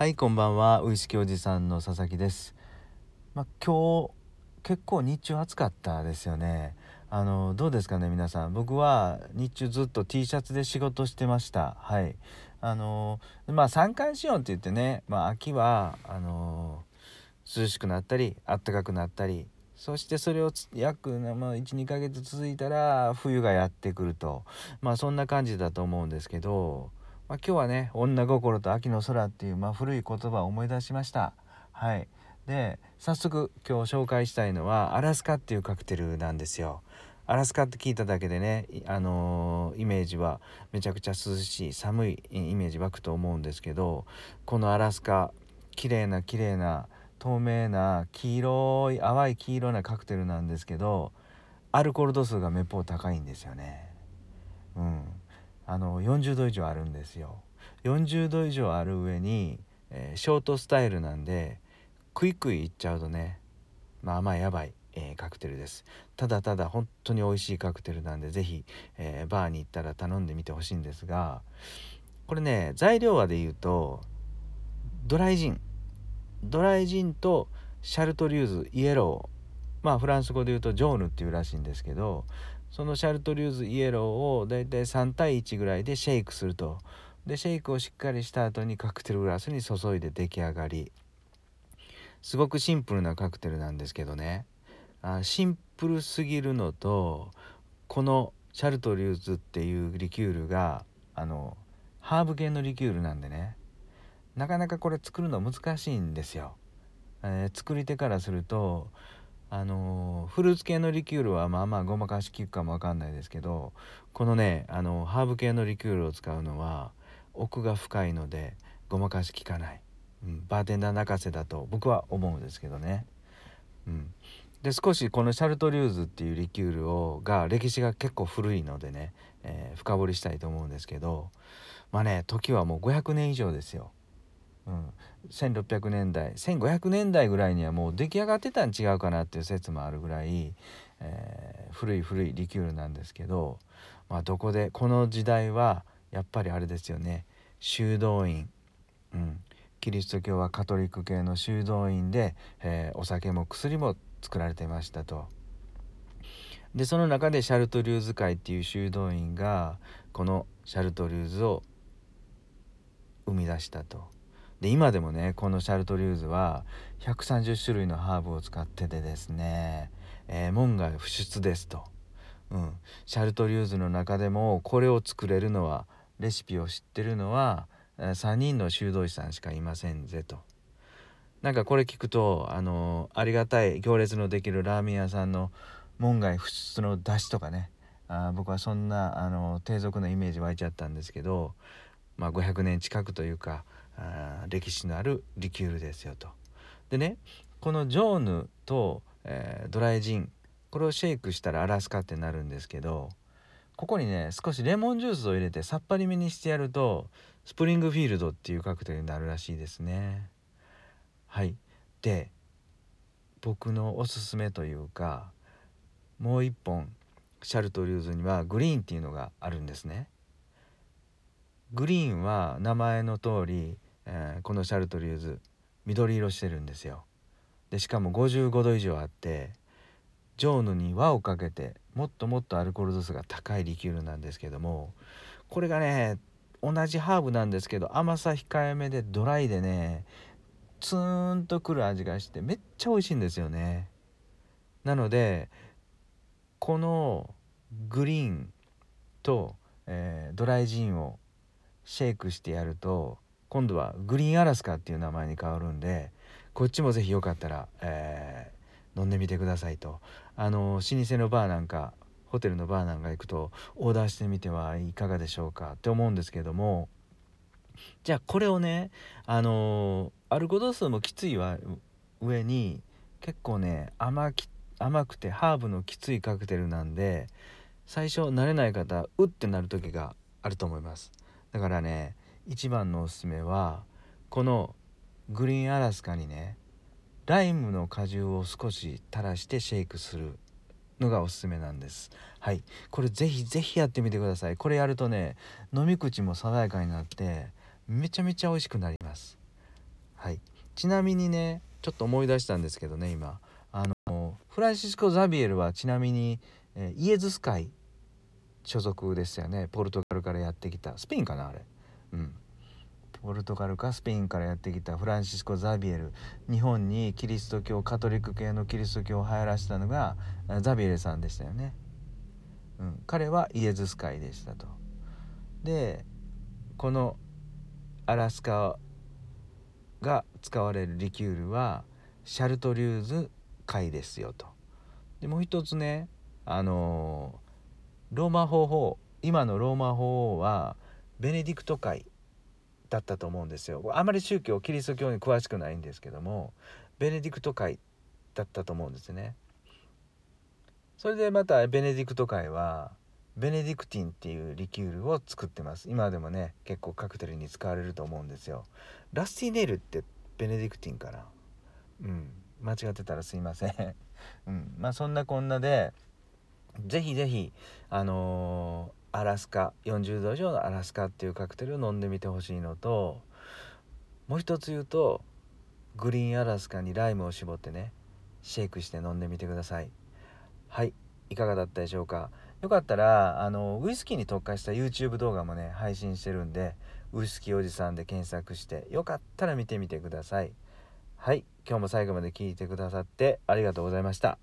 はいこんばんは。ウイスキーおじさんの佐々木です。まあ、今日結構日中暑かったですよね。あのどうですかね皆さん。僕は日中ずっと T シャツで仕事してました。はい。あのまあ三寒四温って言ってね、まあ、秋はあの涼しくなったり暖かくなったりそしてそれを約、まあ、12ヶ月続いたら冬がやってくると。まあそんな感じだと思うんですけどまあ、今日はね「女心と秋の空」っていう、まあ、古い言葉を思い出しました。はい。で早速今日紹介したいのはアラスカっていうカクテルなんですよ。アラスカって聞いただけでね、あのー、イメージはめちゃくちゃ涼しい寒いイメージ湧くと思うんですけどこのアラスカ綺麗な綺麗な透明な黄色い淡い黄色なカクテルなんですけどアルコール度数がめっぽう高いんですよね。うん。あの40度以上あるんですよ。40度以上ある上に、えー、ショートスタイルなんでクイクイいっちゃうとねまあまあやばい、えー、カクテルです。ただただ本当に美味しいカクテルなんで是非、えー、バーに行ったら頼んでみてほしいんですがこれね材料はで言うとドライジン。ドライジンとシャルトリューズイエロー。まあフランス語で言うとジョーヌっていうらしいんですけどそのシャルトリューズイエローをだいたい3対1ぐらいでシェイクすると。でシェイクをしっかりした後にカクテルグラスに注いで出来上がり。すごくシンプルなカクテルなんですけどね。あシンプルすぎるのとこのシャルトリューズっていうリキュールがあのハーブ系のリキュールなんでね。なかなかこれ作るの難しいんですよ。えー、作り手からするとあのフルーツ系のリキュールはまあまあごまかし効くかもわかんないですけどこのねあのハーブ系のリキュールを使うのは奥が深いのでごまかし効かない、うん、バーテンダー泣かせだと僕は思うんですけどね。うん、で少しこのシャルトリューズっていうリキュールをが歴史が結構古いのでね、えー、深掘りしたいと思うんですけどまあね時はもう500年以上ですよ。うん、1600年代1500年代ぐらいにはもう出来上がってたん違うかなっていう説もあるぐらい、えー、古い古いリキュールなんですけど、まあ、どこでこの時代はやっぱりあれですよね修道院、うん、キリスト教はカトリック系の修道院で、えー、お酒も薬も作られてましたと。でその中でシャルトリューズ会っていう修道院がこのシャルトリューズを生み出したと。で今でもねこのシャルトリューズは130種類のハーブを使っててですね、えー、門外不出ですと、うん、シャルトリューズの中でもこれを作れるのはレシピを知ってるのは3人の修道士さんしかいませんぜと。なんかこれ聞くとあのありがたい行列のできるラーメン屋さんの門外不出の出汁とかねあ僕はそんなあの低俗なイメージ湧いちゃったんですけど、まあ、500年近くというかあ歴史のあるリキュールですよと。でねこのジョーヌと、えー、ドライジンこれをシェイクしたらアラスカってなるんですけどここにね少しレモンジュースを入れてさっぱりめにしてやるとスプリングフィールドっていうカクテルになるらしいですね。はいで僕のおすすめというかもう一本シャルトリューズにはグリーンっていうのがあるんですね。グリーンは名前の通り、えー、このシャルトリューズ緑色してるんですよ。でしかも55度以上あってジョーヌに輪をかけてもっともっとアルコール度数が高いリキュールなんですけどもこれがね同じハーブなんですけど甘さ控えめでドライでねツーンとくる味がしてめっちゃ美味しいんですよね。なのでこのグリーンと、えー、ドライジンをシェイクしてやると今度はグリーンアラスカっていう名前に変わるんでこっちも是非よかったら、えー、飲んでみてくださいと。あの老舗のバーなんかホテルのバーなんか行くとオーダーしてみてはいかがでしょうかって思うんですけどもじゃあこれをねあのアルコ度数もきついわ上に結構ね甘き甘くてハーブのきついカクテルなんで最初慣れない方うってなる時があると思います。だからね一番のおすすめはこのグリーンアラスカにねライムの果汁を少し垂らしてシェイクするのがおすすめなんです。はい。これぜひぜひやってみてください。これやるとね飲み口も爽やかになってめちゃめちゃ美味しくなります。はい。ちなみにねちょっと思い出したんですけどね今。あのフランシスコ・ザビエルはちなみに、え、イエズス会所属ですよねポルトルからやってきた。スペインかなあれ。うん。ポルトガルかスペインからやってきた。フランシスコ・ザビエル。日本にキリスト教カトリック系のキリスト教を流行らせたのがザビエルさんでしたよね、うん、彼はイエズス会でしたと。でこのアラスカが使われるリキュールはシャルトリューズ会ですよと。でもう一つねあのローマ法法今のローマ法王はベネディクト会だったと思うんですよ。あまり宗教キリスト教に詳しくないんですけどもベネディクト会だったと思うんですね。それでまたベネディクト会はベネディクティンっていうリキュールを作ってます。今でもね結構カクテルに使われると思うんですよ。ラスティネイルってベネディクティンかな？うん。間違ってたらすいません。うん。まあそんなこんなでぜひぜひあのー、アラスカ40度以上のアラスカっていうカクテルを飲んでみてほしいのともう一つ言うとグリーンアラスカにライムを絞ってねシェイクして飲んでみてください。はいいかがだったでしょうか？よかったらあのウイスキーに特化した YouTube 動画もね配信してるんでウイスキーおじさんで検索してよかったら見てみてください。はい今日も最後まで聞いてくださってありがとうございました。